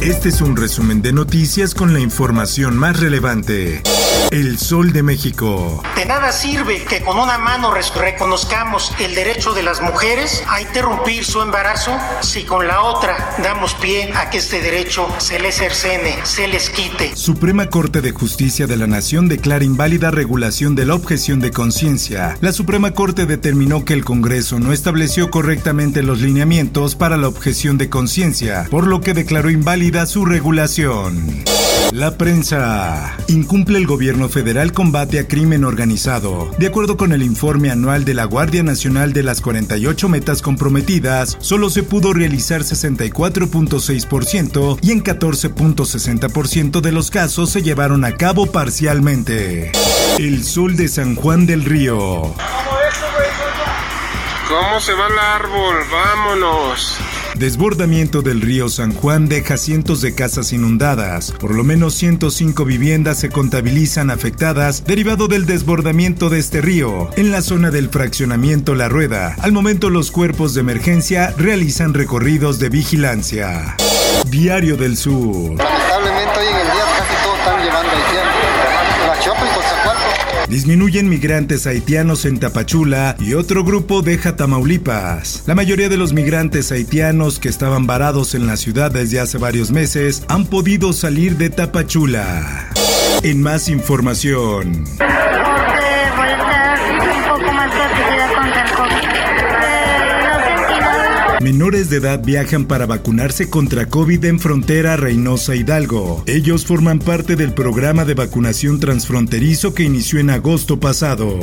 Este es un resumen de noticias con la información más relevante. El Sol de México. De nada sirve que con una mano reconozcamos el derecho de las mujeres a interrumpir su embarazo si con la otra damos pie a que este derecho se les cercene, se les quite. Suprema Corte de Justicia de la Nación declara inválida regulación de la objeción de conciencia. La Suprema Corte determinó que el Congreso no estableció correctamente los lineamientos para la objeción de conciencia, por lo que declaró inválida su regulación. La prensa. Incumple el gobierno federal combate a crimen organizado. De acuerdo con el informe anual de la Guardia Nacional de las 48 metas comprometidas, solo se pudo realizar 64.6% y en 14.60% de los casos se llevaron a cabo parcialmente. El sol de San Juan del Río. ¿Cómo se va el árbol? Vámonos. Desbordamiento del río San Juan deja cientos de casas inundadas. Por lo menos 105 viviendas se contabilizan afectadas derivado del desbordamiento de este río en la zona del fraccionamiento La Rueda. Al momento los cuerpos de emergencia realizan recorridos de vigilancia. Diario del Sur. Lamentablemente hoy en el día casi todos están llevando La Chopa y Disminuyen migrantes haitianos en Tapachula y otro grupo deja Tamaulipas. La mayoría de los migrantes haitianos que estaban varados en la ciudad desde hace varios meses han podido salir de Tapachula. En más información. Menores de edad viajan para vacunarse contra COVID en frontera Reynosa Hidalgo. Ellos forman parte del programa de vacunación transfronterizo que inició en agosto pasado.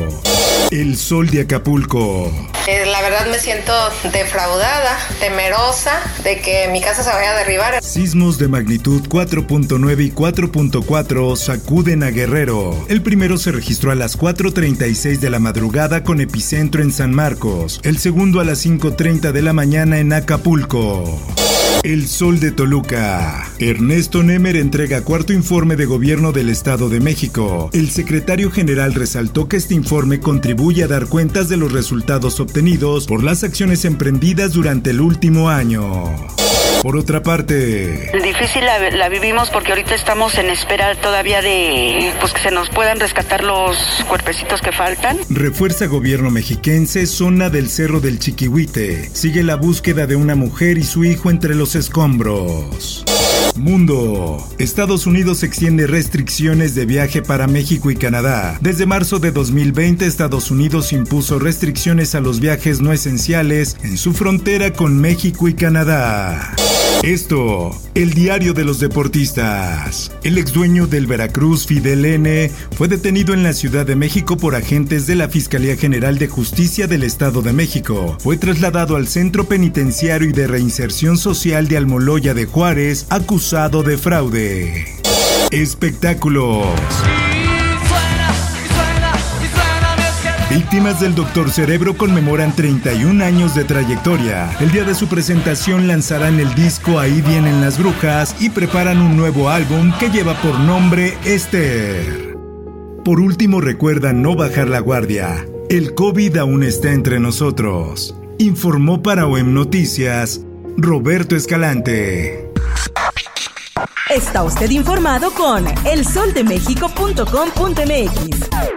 El sol de Acapulco. Eh, la verdad me siento defraudada, temerosa de que mi casa se vaya a derribar. Sismos de magnitud 4.9 y 4.4 sacuden a Guerrero. El primero se registró a las 4.36 de la madrugada con epicentro en San Marcos. El segundo a las 5.30 de la mañana en Acapulco. El Sol de Toluca. Ernesto Nemer entrega cuarto informe de gobierno del Estado de México. El secretario general resaltó que este informe contribuye a dar cuentas de los resultados obtenidos por las acciones emprendidas durante el último año. Por otra parte, difícil la, vivimos porque ahorita estamos en espera todavía de pues que se nos puedan rescatar los cuerpecitos que faltan. Refuerza gobierno mexiquense zona del Cerro del Chiquihuite. Sigue la búsqueda de una mujer y su hijo entre los escombros. Mundo. Estados Unidos extiende restricciones de viaje para México y Canadá. Desde marzo de 2020, Estados Unidos impuso restricciones a los viajes no esenciales en su frontera con México y Canadá. Esto, el diario de los deportistas. El ex dueño del Veracruz, Fidel N., fue detenido en la Ciudad de México por agentes de la Fiscalía General de Justicia del Estado de México. Fue trasladado al Centro Penitenciario y de Reinserción Social de Almoloya de Juárez, acusado de fraude. Espectáculos. Víctimas del Doctor Cerebro conmemoran 31 años de trayectoria. El día de su presentación lanzarán el disco Ahí vienen las brujas y preparan un nuevo álbum que lleva por nombre Esther. Por último recuerda no bajar la guardia. El COVID aún está entre nosotros. Informó para OEM Noticias Roberto Escalante. Está usted informado con elsoldemexico.com.mx.